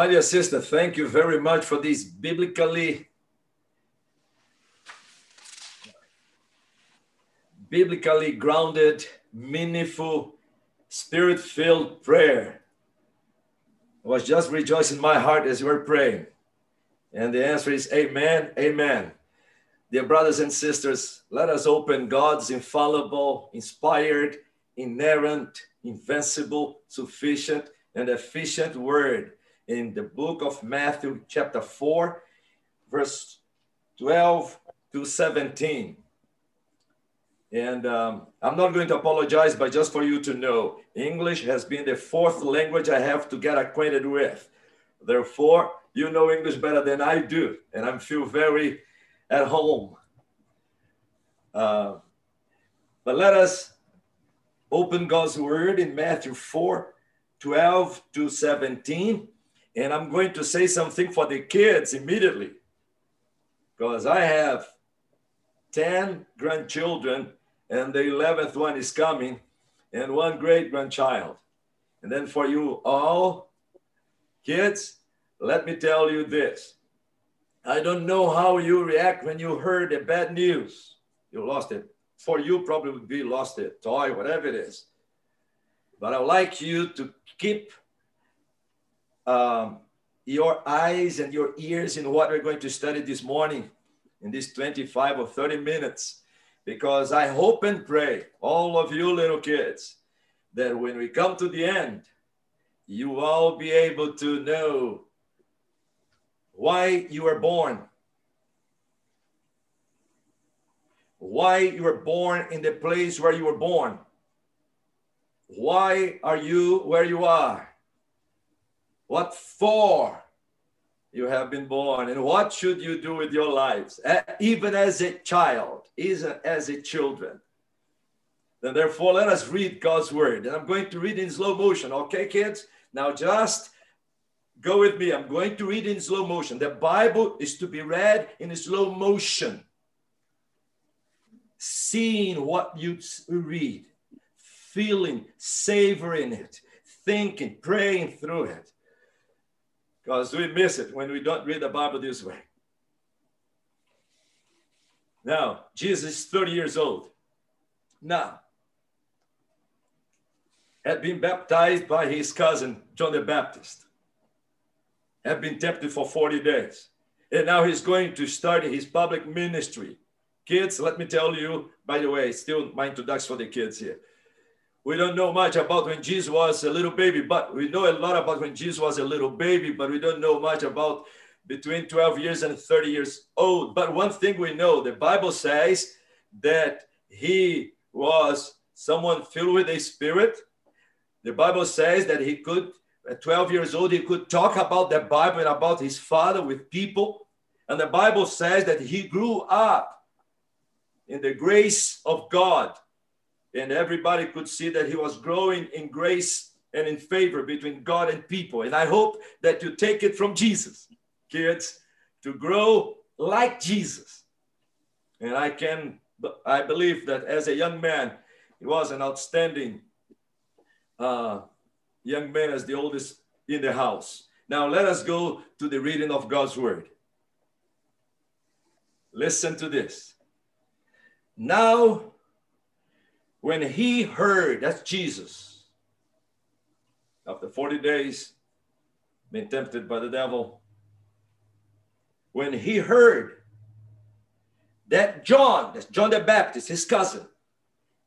My dear sister, thank you very much for this biblically biblically grounded, meaningful, spirit-filled prayer. I was just rejoicing in my heart as you were praying. And the answer is amen, amen. Dear brothers and sisters, let us open God's infallible, inspired, inerrant, invincible, sufficient, and efficient word in the book of Matthew, chapter 4, verse 12 to 17. And um, I'm not going to apologize, but just for you to know, English has been the fourth language I have to get acquainted with. Therefore, you know English better than I do, and I feel very at home. Uh, but let us open God's word in Matthew 4 12 to 17. And I'm going to say something for the kids immediately because I have 10 grandchildren and the 11th one is coming and one great grandchild. And then for you all, kids, let me tell you this. I don't know how you react when you heard the bad news. You lost it. For you, probably would be lost a toy, whatever it is. But I'd like you to keep um, your eyes and your ears in what we're going to study this morning in these 25 or 30 minutes. Because I hope and pray, all of you little kids, that when we come to the end, you all be able to know why you were born, why you were born in the place where you were born, why are you where you are, what for you have been born, and what should you do with your lives, even as a child, even as a children. Then therefore, let us read God's word. And I'm going to read in slow motion, okay, kids? Now just Go with me. I'm going to read in slow motion. The Bible is to be read in slow motion. Seeing what you read, feeling, savoring it, thinking, praying through it. Because we miss it when we don't read the Bible this way. Now, Jesus is 30 years old. Now, had been baptized by his cousin, John the Baptist had been tempted for 40 days. And now he's going to start his public ministry. Kids, let me tell you, by the way, still my introduction for the kids here. We don't know much about when Jesus was a little baby, but we know a lot about when Jesus was a little baby, but we don't know much about between 12 years and 30 years old. But one thing we know the Bible says that he was someone filled with a spirit. The Bible says that he could at 12 years old, he could talk about the Bible and about his father with people. And the Bible says that he grew up in the grace of God. And everybody could see that he was growing in grace and in favor between God and people. And I hope that you take it from Jesus, kids, to grow like Jesus. And I can, I believe that as a young man, he was an outstanding uh, young man as the oldest in the house. Now let us go to the reading of God's word. Listen to this. Now, when he heard, that's Jesus, after 40 days, being tempted by the devil, when he heard that John, that's John the Baptist, his cousin,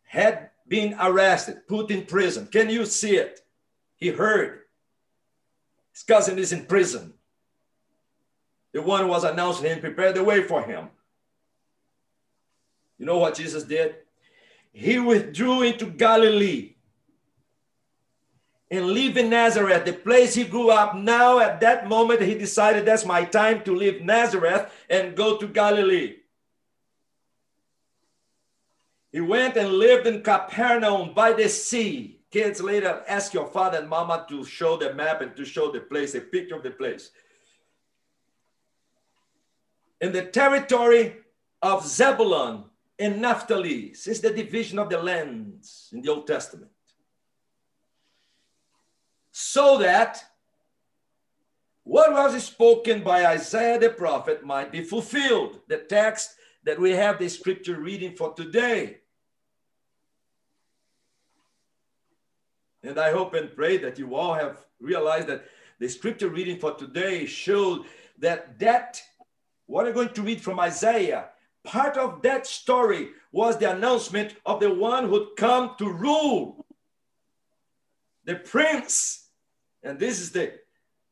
had been arrested, put in prison. Can you see it? He heard his cousin is in prison. The one who was announcing him prepared the way for him. You know what Jesus did? He withdrew into Galilee and in Nazareth, the place he grew up. Now, at that moment, he decided that's my time to leave Nazareth and go to Galilee. He went and lived in Capernaum by the sea Kids, later ask your father and mama to show the map and to show the place, a picture of the place. In the territory of Zebulun and Naphtali, since the division of the lands in the Old Testament. So that what was spoken by Isaiah the prophet might be fulfilled. The text that we have the scripture reading for today. And I hope and pray that you all have realized that the scripture reading for today showed that that what I'm going to read from Isaiah, part of that story was the announcement of the one who'd come to rule, the prince. And this is the,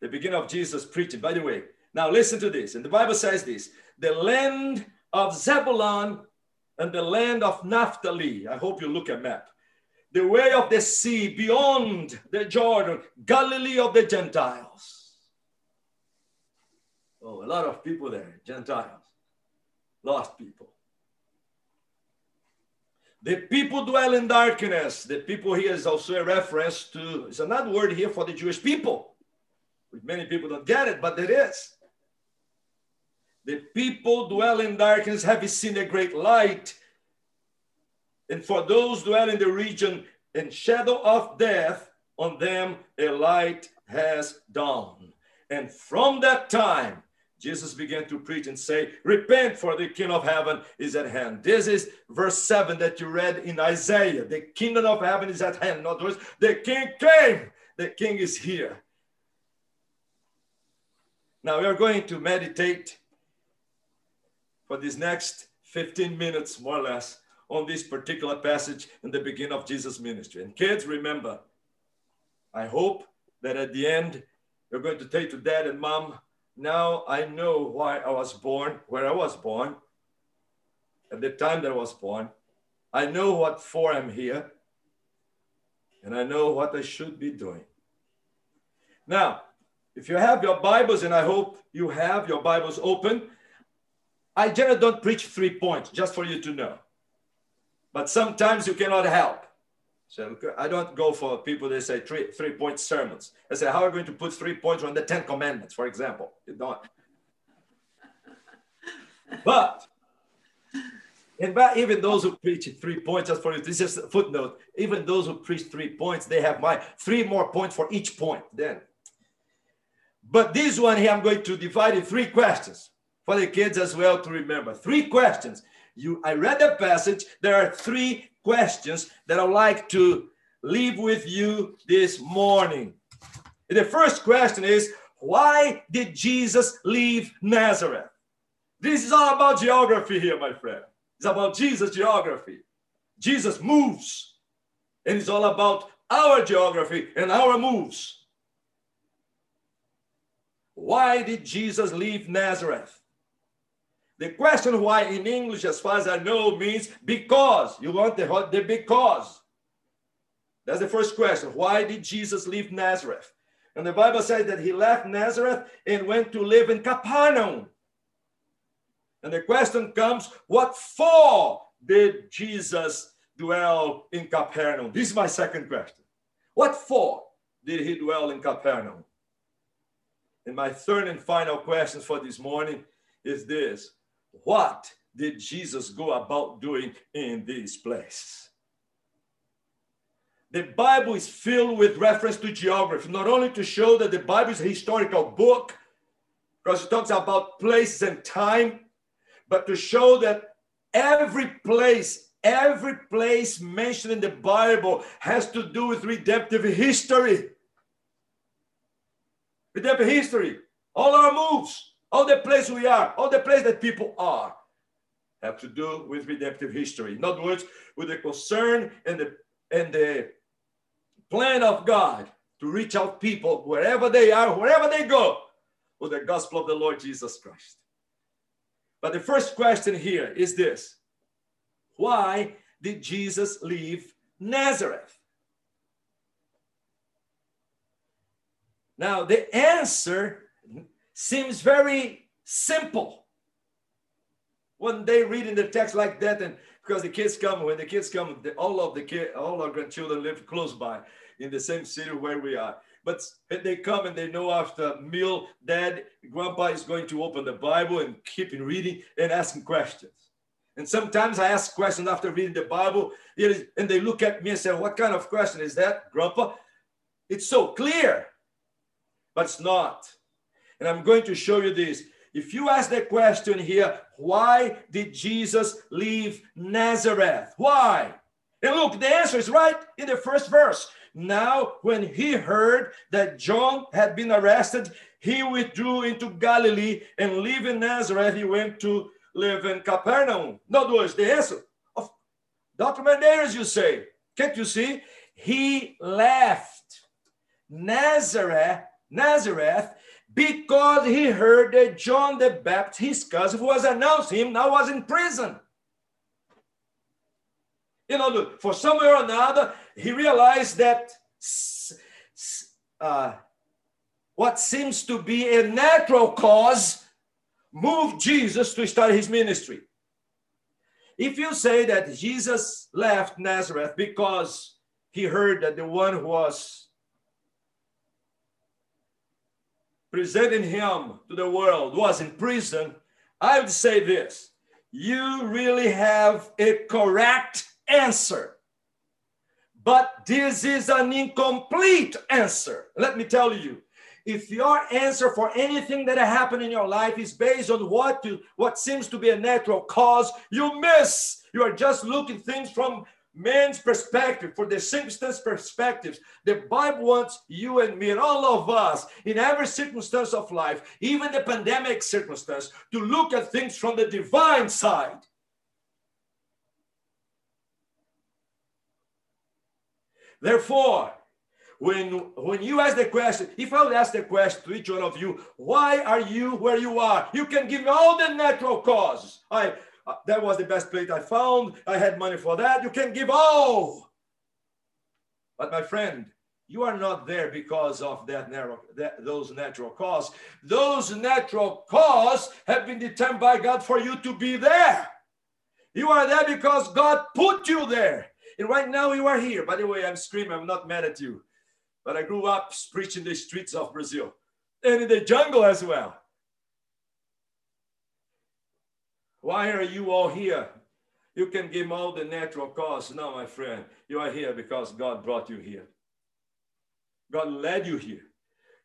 the beginning of Jesus preaching, by the way. Now listen to this. And the Bible says this the land of Zebulun and the land of Naphtali. I hope you look at map. The way of the sea beyond the Jordan, Galilee of the Gentiles. Oh, a lot of people there, Gentiles, lost people. The people dwell in darkness. The people here is also a reference to, it's another word here for the Jewish people. Many people don't get it, but it is. The people dwell in darkness, have seen a great light. And for those dwell in the region and shadow of death, on them a light has dawned. And from that time, Jesus began to preach and say, Repent, for the kingdom of heaven is at hand. This is verse 7 that you read in Isaiah. The kingdom of heaven is at hand. In other words, the king came, the king is here. Now we are going to meditate for these next 15 minutes, more or less, on this particular passage in the beginning of Jesus' ministry. And kids, remember, I hope that at the end, you're going to say to dad and mom, now I know why I was born, where I was born, at the time that I was born. I know what for I'm here, and I know what I should be doing. Now, if you have your Bibles, and I hope you have your Bibles open, I generally don't preach three points, just for you to know. But sometimes you cannot help. So I don't go for people that say three three point sermons. I say, how are you going to put three points on the Ten Commandments, for example? You don't. But and but even those who preach three points, just for you, this is a footnote. Even those who preach three points, they have my three more points for each point. Then, but this one here, I'm going to divide in three questions for the kids as well to remember. Three questions. You, I read the passage. There are three questions that I'd like to leave with you this morning. The first question is why did Jesus leave Nazareth? This is all about geography here, my friend. It's about Jesus' geography. Jesus moves, and it's all about our geography and our moves. Why did Jesus leave Nazareth? The question why in English, as far as I know, means because. You want the, the because. That's the first question. Why did Jesus leave Nazareth? And the Bible says that he left Nazareth and went to live in Capernaum. And the question comes, what for did Jesus dwell in Capernaum? This is my second question. What for did he dwell in Capernaum? And my third and final question for this morning is this what did Jesus go about doing in this place? The Bible is filled with reference to geography, not only to show that the Bible is a historical book, because it talks about places and time, but to show that every place, every place mentioned in the Bible has to do with redemptive history. Redemptive history. All our moves, all the place we are, all the place that people are, have to do with redemptive history. In other words, with the concern and the and the plan of God to reach out people wherever they are, wherever they go, with the gospel of the Lord Jesus Christ. But the first question here is this Why did Jesus leave Nazareth? Now, the answer seems very simple when they read in the text like that and because the kids come when the kids come the, all of the kid all our grandchildren live close by in the same city where we are. But they come and they know after meal dad grandpa is going to open the bible and keep in reading and asking questions. And sometimes i ask questions after reading the bible and they look at me and say what kind of question is that grandpa? It's so clear but it's not And I'm going to show you this. If you ask the question here, why did Jesus leave Nazareth? Why? And look, the answer is right in the first verse. Now, when he heard that John had been arrested, he withdrew into Galilee and leaving Nazareth, he went to live in Capernaum. In other words, the answer of Dr. Medeiros, you say, can't you see? He left Nazareth, Nazareth, because he heard that John the Baptist, his cousin, who was announced him, now was in prison. You know, for some way or another, he realized that uh, what seems to be a natural cause moved Jesus to start his ministry. If you say that Jesus left Nazareth because he heard that the one who was presenting him to the world was in prison, I would say this you really have a correct answer. But this is an incomplete answer. Let me tell you. If your answer for anything that happened in your life is based on what to, what seems to be a natural cause, you miss. You are just looking things from man's perspective, for the circumstance perspectives. The Bible wants you and me and all of us in every circumstance of life, even the pandemic circumstance, to look at things from the divine side. Therefore, when, when you ask the question, if I would ask the question to each one of you, why are you where you are? You can give me all the natural causes. I Uh, that was the best plate I found. I had money for that. You can give all. But my friend, you are not there because of that narrow that, those natural causes. Those natural causes have been determined by God for you to be there. You are there because God put you there. And right now you are here. By the way, I'm screaming, I'm not mad at you. But I grew up preaching the streets of Brazil and in the jungle as well. Why are you all here? You can give all the natural cause. No, my friend, you are here because God brought you here. God led you here.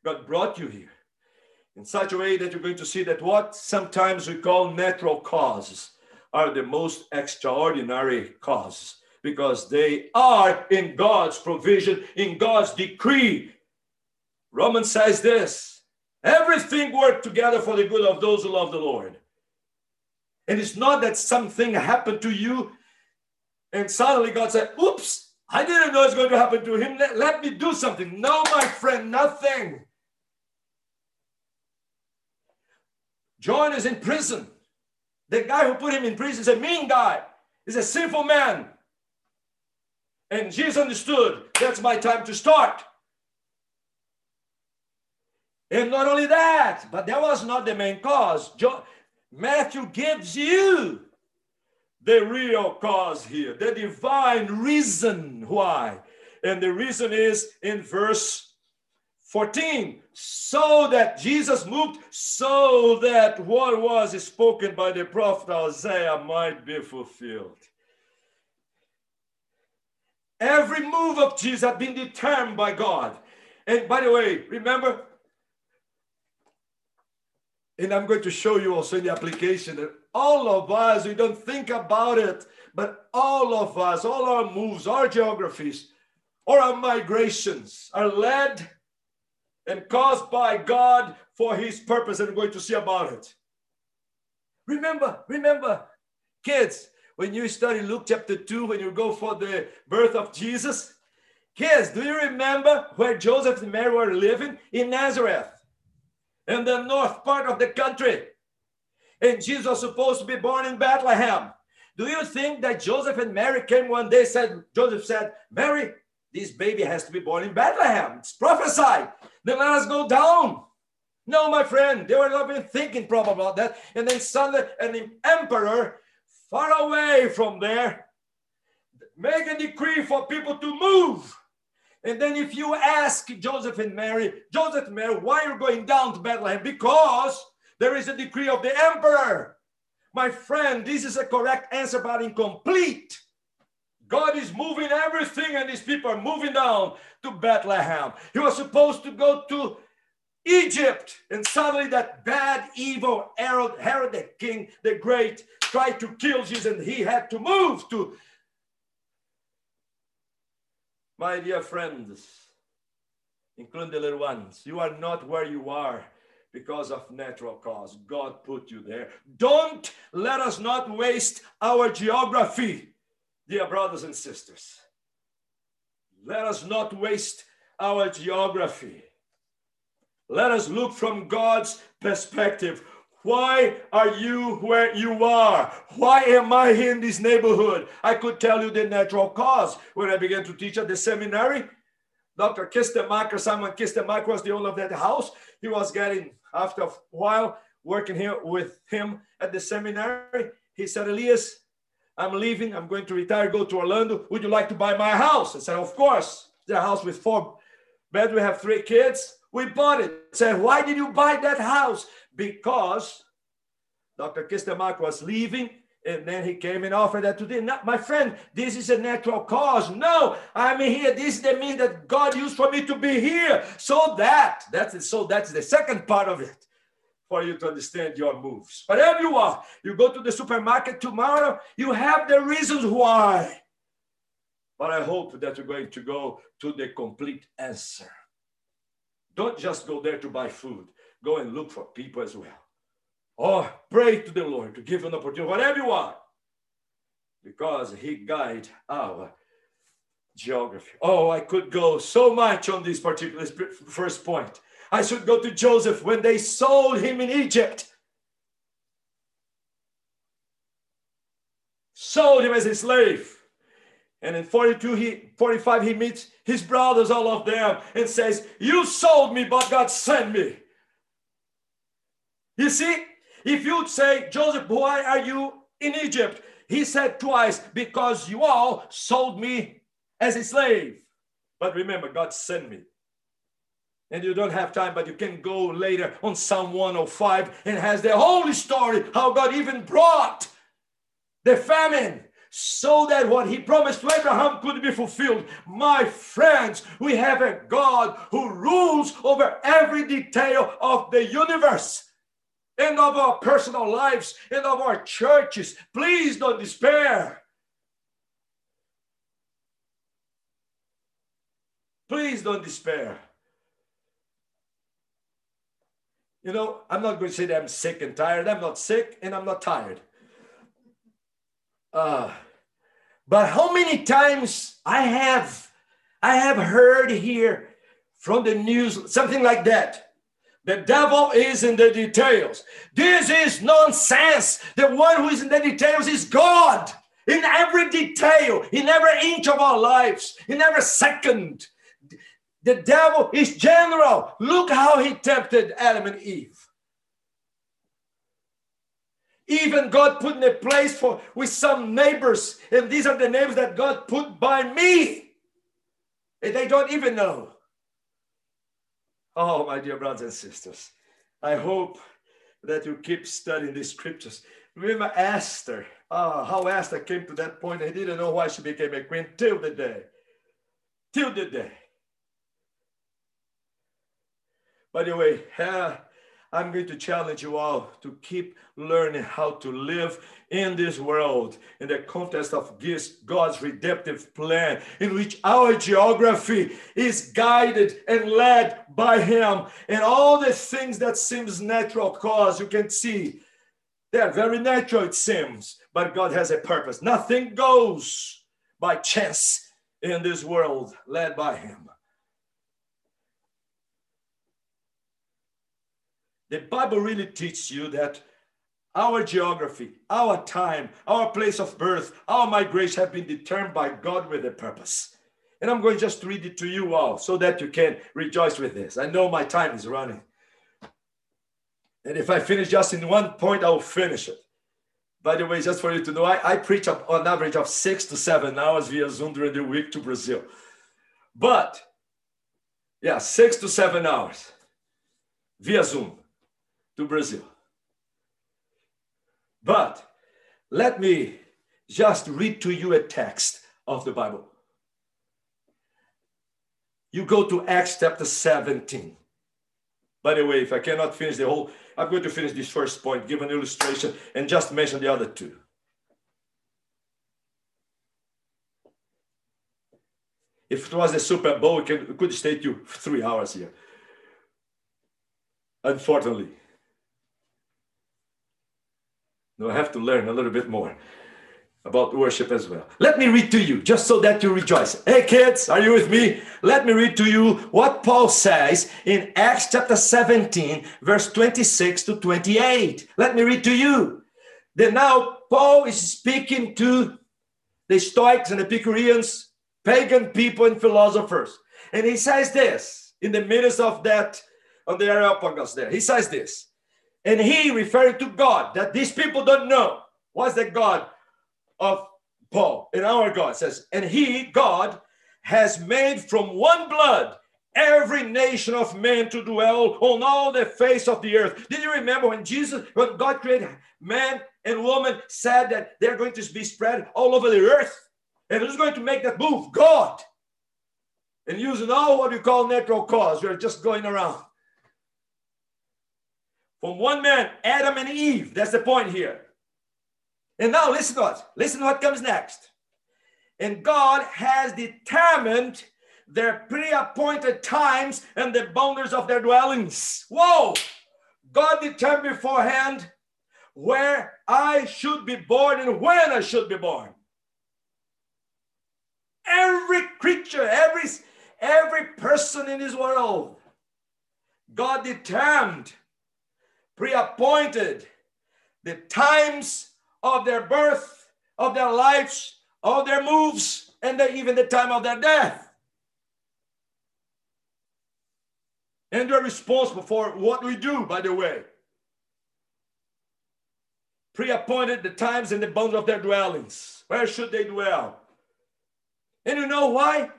God brought you here in such a way that you're going to see that what sometimes we call natural causes are the most extraordinary causes because they are in God's provision, in God's decree. Romans says this everything worked together for the good of those who love the Lord. And it's not that something happened to you and suddenly God said, Oops, I didn't know it's going to happen to him. Let, let me do something. No, my friend, nothing. John is in prison. The guy who put him in prison is a mean guy, he's a sinful man. And Jesus understood that's my time to start. And not only that, but that was not the main cause. John, Matthew gives you the real cause here, the divine reason why. And the reason is in verse 14 so that Jesus moved, so that what was spoken by the prophet Isaiah might be fulfilled. Every move of Jesus had been determined by God. And by the way, remember, and I'm going to show you also in the application that all of us, we don't think about it, but all of us, all our moves, our geographies, or our migrations are led and caused by God for his purpose. And we're going to see about it. Remember, remember, kids, when you study Luke chapter 2, when you go for the birth of Jesus? Kids, do you remember where Joseph and Mary were living? In Nazareth, in the north part of the country. And Jesus was supposed to be born in Bethlehem. Do you think that Joseph and Mary came one day, said, Joseph said, Mary, this baby has to be born in Bethlehem. It's prophesied. Then let us go down. No, my friend, they were not even thinking probably about that. And then suddenly an emperor far away from there, make a decree for people to move. And then if you ask Joseph and Mary, Joseph and Mary, why are you going down to Bethlehem? Because there is a decree of the emperor. My friend, this is a correct answer, but incomplete. God is moving everything, and these people are moving down to Bethlehem. He was supposed to go to Egypt. And suddenly that bad, evil Herod, Herod the king, the great, tried to kill Jesus and he had to move to. My dear friends, including the little ones, you are not where you are because of natural cause. God put you there. Don't let us not waste our geography, dear brothers and sisters. Let us not waste our geography. Let us look from God's perspective. Why are you where you are? Why am I here in this neighborhood? I could tell you the natural cause. When I began to teach at the seminary, Dr. Kistemaker, Simon Kistemaker was the owner of that house. He was getting, after a while, working here with him at the seminary. He said, Elias, I'm leaving. I'm going to retire, go to Orlando. Would you like to buy my house? I said, Of course. The house with four beds. We have three kids. We bought it. Said, why did you buy that house? Because Dr. Kistemaker was leaving and then he came and offered that to them. my friend, this is a natural cause. No, I'm here. This is the means that God used for me to be here. So that, that's it. So that's the second part of it for you to understand your moves. Whatever you are, you go to the supermarket tomorrow, you have the reasons why. But I hope that you're going to go to the complete answer. Don't just go there to buy food. Go and look for people as well. Or pray to the Lord to give an opportunity, whatever you want, because He guide our geography. Oh, I could go so much on this particular first point. I should go to Joseph when they sold him in Egypt. Sold him as a slave. And in 42, he 45, he meets his brothers, all of them, and says, You sold me, but God sent me. You see, if you'd say, Joseph, why are you in Egypt? He said twice, Because you all sold me as a slave. But remember, God sent me. And you don't have time, but you can go later on Psalm 105 and has the whole story how God even brought the famine so that what he promised to Abraham could be fulfilled. My friends, we have a God who rules over every detail of the universe and of our personal lives and of our churches. Please don't despair. Please don't despair. You know, I'm not going to say that I'm sick and tired. I'm not sick and I'm not tired. Uh, but how many times I have I have heard here from the news something like that. The devil is in the details. This is nonsense. The one who is in the details is God. In every detail, in every inch of our lives, in every second. The devil is general. Look how he tempted Adam and Eve. Even God put in a place for with some neighbors, and these are the names that God put by me, and they don't even know. Oh, my dear brothers and sisters, I hope that you keep studying the scriptures. Remember Esther. Oh, how Esther came to that point. He didn't know why she became a queen till the day. Till the day. By the way, uh, I'm going to challenge you all to keep learning how to live in this world in the context of God's redemptive plan, in which our geography is guided and led by Him. And all the things that seems natural cause, you can see, they're very natural, it seems, but God has a purpose. Nothing goes by chance in this world led by Him. The Bible really teaches you that our geography, our time, our place of birth, our migration have been determined by God with a purpose. And I'm going just to read it to you all so that you can rejoice with this. I know my time is running. And if I finish just in one point, I'll finish it. By the way, just for you to know, I, I preach on average of six to seven hours via Zoom during the week to Brazil. But, yeah, six to seven hours via Zoom to Brazil. But let me just read to you a text of the Bible. You go to Acts chapter 17. By the way, if I cannot finish the whole, I'm going to finish this first point, give an illustration, and just mention the other two. If it was the Super Bowl, we, can, we could stay to three hours here. Unfortunately. No, I have to learn a little bit more about worship as well. Let me read to you, just so that you rejoice. Hey, kids, are you with me? Let me read to you what Paul says in Acts chapter 17, verse 26 to 28. Let me read to you. Then now, Paul is speaking to the Stoics and Epicureans, pagan people and philosophers. And he says this in the midst of that, on the Areopagus there. He says this. And he referring to God, that these people don't know. was the God? of Paul in our God says, and he, God, has made from one blood every nation of men to dwell on all the face of the earth. Did you remember when Jesus, when God created man and woman, said that they're going to be spread all over the earth? And who's going to make that move? God. And using all what you call natural cause, you're just going around. From one man, Adam and Eve, that's the point here. And now listen to us. listen to what comes next. And God has determined their pre-appointed times and the boundaries of their dwellings. Whoa! God determined beforehand where I should be born and when I should be born. Every creature, every every person in this world, God determined, pre-appointed the times of their birth, of their lives, of their moves, and the, even the time of their death. And they're responsible for what we do, by the way. Pre appointed the times and the bounds of their dwellings. Where should they dwell? And you know why?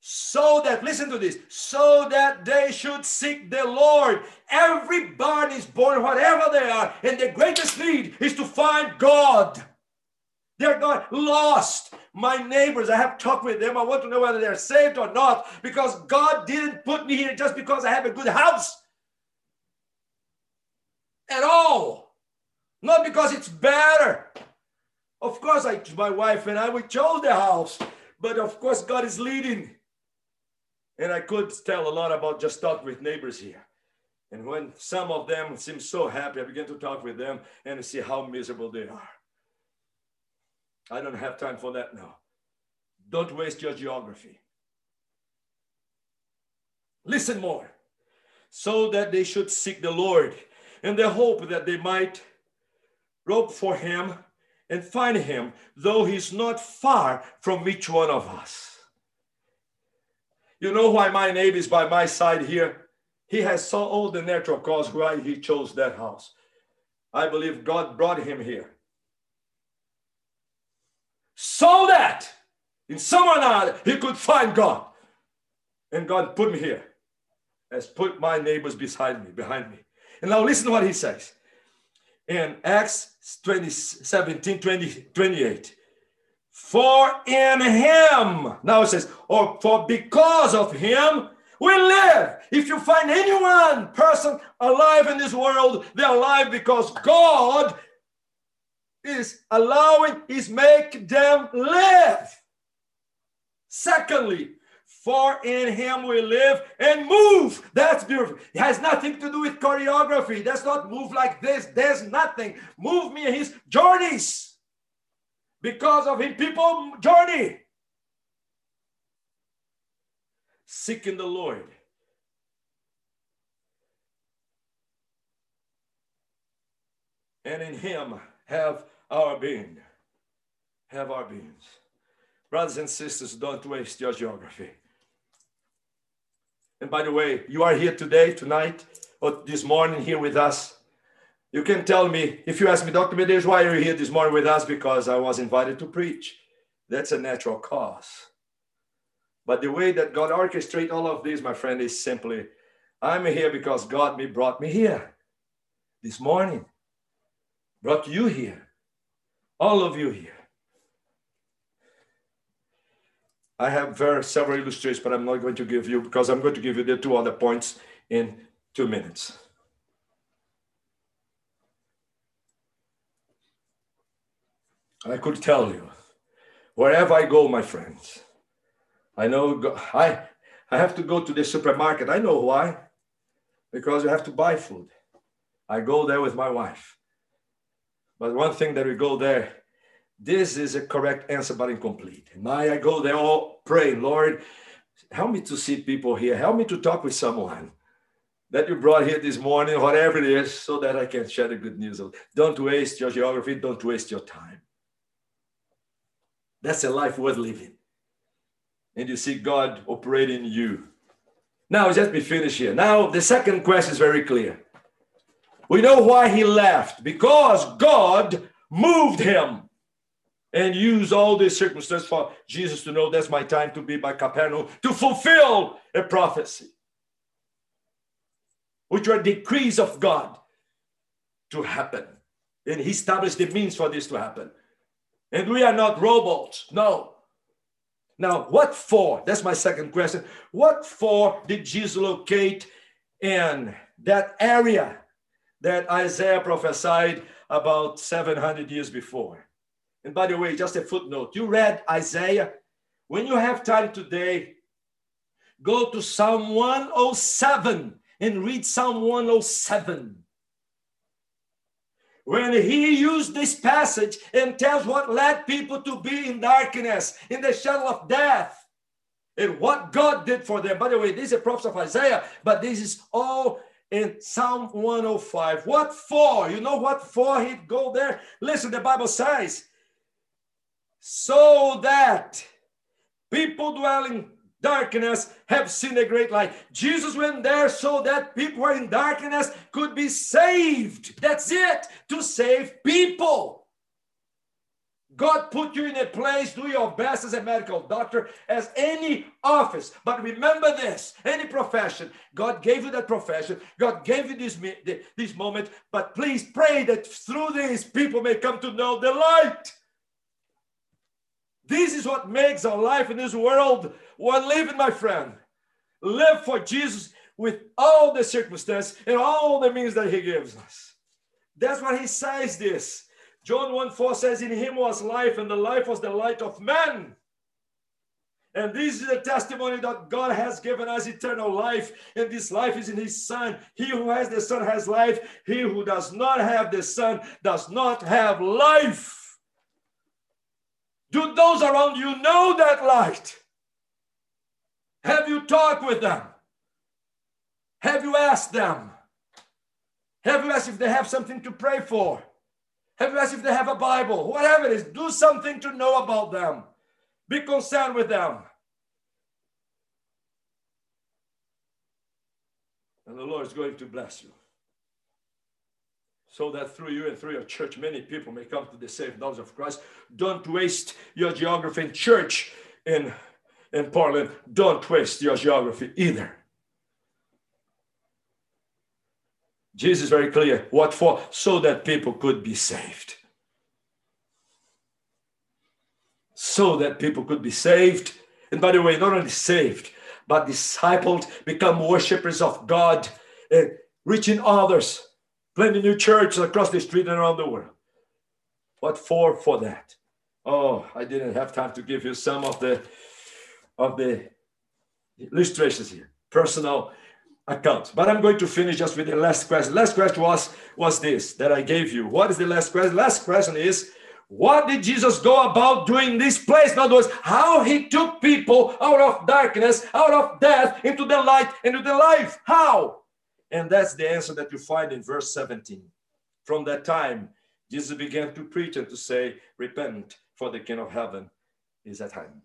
So that, listen to this, so that they should seek the Lord. Everybody is born, whatever they are, and the greatest need is to find God. They're not lost. My neighbors, I have talked with them. I want to know whether they're saved or not because God didn't put me here just because I have a good house at all. Not because it's better. Of course, I, my wife and I, we chose the house, but of course, God is leading. And I could tell a lot about just talk with neighbors here. And when some of them seem so happy, I begin to talk with them and see how miserable they are. I don't have time for that now. Don't waste your geography. Listen more, so that they should seek the Lord in the hope that they might rope for him and find him, though he's not far from each one of us. You know why my neighbor is by my side here? He has saw all the natural cause why he chose that house. I believe God brought him here. So that in some other he could find God. And God put me here. Has put my neighbors beside me, behind me. And now listen to what he says. In Acts 20, 17, 20, 28. For in him, now it says, or for because of him, we live. If you find anyone, person alive in this world, they're alive because God is allowing, is make them live. Secondly, for in him we live and move. That's beautiful. It has nothing to do with choreography. That's not move like this. There's nothing. Move me his journeys because of his people journey. Seeking the Lord. And in him have our being. Have our beings. Brothers and sisters, don't waste your geography. And by the way, you are here today, tonight, or this morning here with us you can tell me, if you ask me, Dr. Medeiros, why are you here this morning with us? Because I was invited to preach. That's a natural cause. But the way that God orchestrates all of this, my friend, is simply I'm here because God me brought me here this morning, brought you here, all of you here. I have very several illustrations, but I'm not going to give you because I'm going to give you the two other points in two minutes. I could tell you, wherever I go, my friends, I know I, I have to go to the supermarket. I know why. Because you have to buy food. I go there with my wife. But one thing that we go there, this is a correct answer, but incomplete. And I, I go there oh, all praying, Lord, help me to see people here. Help me to talk with someone that you brought here this morning, whatever it is, so that I can share the good news. Don't waste your geography. Don't waste your time. That's a life worth living. And you see God operating in you. Now, just be finished here. Now, the second question is very clear. We know why he left because God moved him and used all these circumstances for Jesus to know that's my time to be by Capernaum to fulfill a prophecy, which were decrees of God to happen. And he established the means for this to happen. And we are not robots. No. Now, what for? That's my second question. What for did Jesus locate in that area that Isaiah prophesied about 700 years before? And by the way, just a footnote you read Isaiah. When you have time today, go to Psalm 107 and read Psalm 107 when he used this passage and tells what led people to be in darkness, in the shadow of death, and what God did for them. By the way, this is a prophecy of Isaiah, but this is all in Psalm 105. What for? You know what for he'd go there? Listen, the Bible says, so that people dwelling darkness have seen a great light. Jesus went there so that people who are in darkness could be saved. That's it, to save people. God put you in a place, do your best as a medical doctor, as any office. But remember this any profession, God gave you that profession, God gave you this, this moment. But please pray that through this, people may come to know the light. This is what makes our life in this world worth living, my friend. Live for Jesus with all the circumstances and all the means that he gives us. That's what he says this. John 1 4 says, In him was life, and the life was the light of men. And this is a testimony that God has given us eternal life, and this life is in His Son. He who has the Son has life. He who does not have the Son does not have life. Do those around you know that light? Have you talked with them? Have you asked them? Have you asked if they have something to pray for? Have you asked if they have a Bible? Whatever it is, do something to know about them. Be concerned with them. And the Lord is going to bless you so that through you and through your church, many people may come to the saved knowledge of Christ. Don't waste your geography in church in, in Portland. Don't waste your geography either. Jesus is very clear. What for? So that people could be saved. So that people could be saved. And by the way, not only saved, but discipled, become worshippers of God, uh, reaching others planting new churches across the street and around the world. What for? For that. Oh, I didn't have time to give you some of the of the illustrations here, personal accounts. But I'm going to finish just with the last question. Last question was was this that I gave you. What is the last question? Last question is what did Jesus go about doing in this place? In other words, how he took people out of darkness, out of death, into the light, into the life. How? And that's the answer that you find in verse 17. From that time, Jesus began to preach and to say, Repent, for the King of heaven is at hand.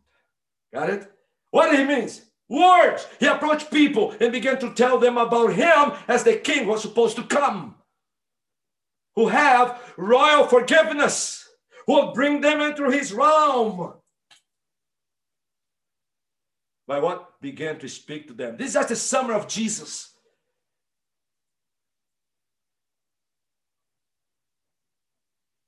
Got it? What he means? Words. He approached people and began to tell them about him as the king was supposed to come, who have royal forgiveness, who will bring them into his realm. By what began to speak to them. This is just the summer of Jesus.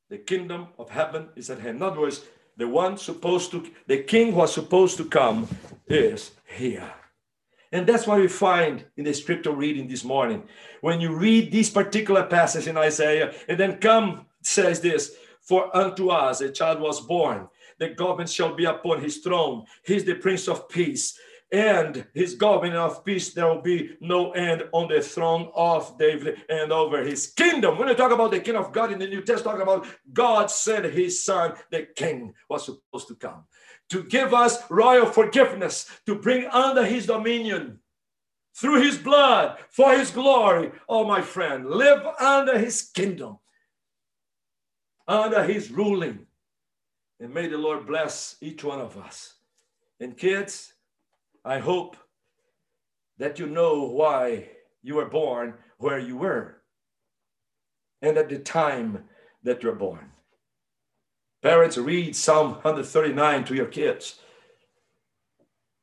The kingdom of heaven is at hand. In other words, the one supposed to, the king who was supposed to come is here. And that's what we find in the scripture reading this morning. When you read this particular passage in Isaiah, and then come says this, for unto us a child was born, the government shall be upon his throne. He's the Prince of Peace and his government of peace, there will be no end on the throne of David and over his kingdom. When you talk about the king of God in the New Testament, talk about God sent his son, the king was supposed to come to give us royal forgiveness, to bring under his dominion through his blood for his glory. Oh, my friend, live under his kingdom, under his ruling. And may the Lord bless each one of us. And kids, I hope that you know why you were born where you were and at the time that you're born. Parents, read Psalm 139 to your kids.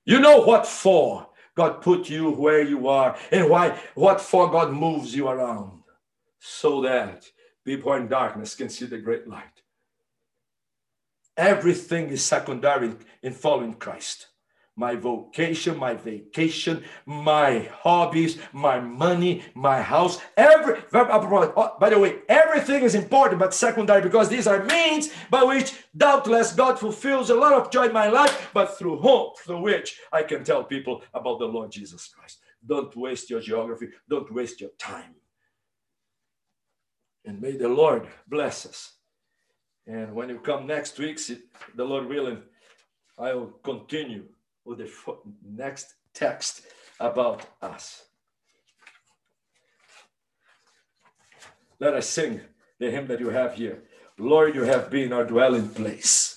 You know what for God put you where you are and why what for God moves you around so that people in darkness can see the great light. Everything is secondary in following Christ my vocation, my vacation, my hobbies, my money, my house. Every oh, by the way, everything is important but secondary because these are means by which doubtless God fulfills a lot of joy in my life, but through hope, through which I can tell people about the Lord Jesus Christ. Don't waste your geography, don't waste your time. And may the Lord bless us. And when you come next week, the Lord willing, I will continue with the next text about us. Let us sing the hymn that you have here. Lord, you have been our dwelling place.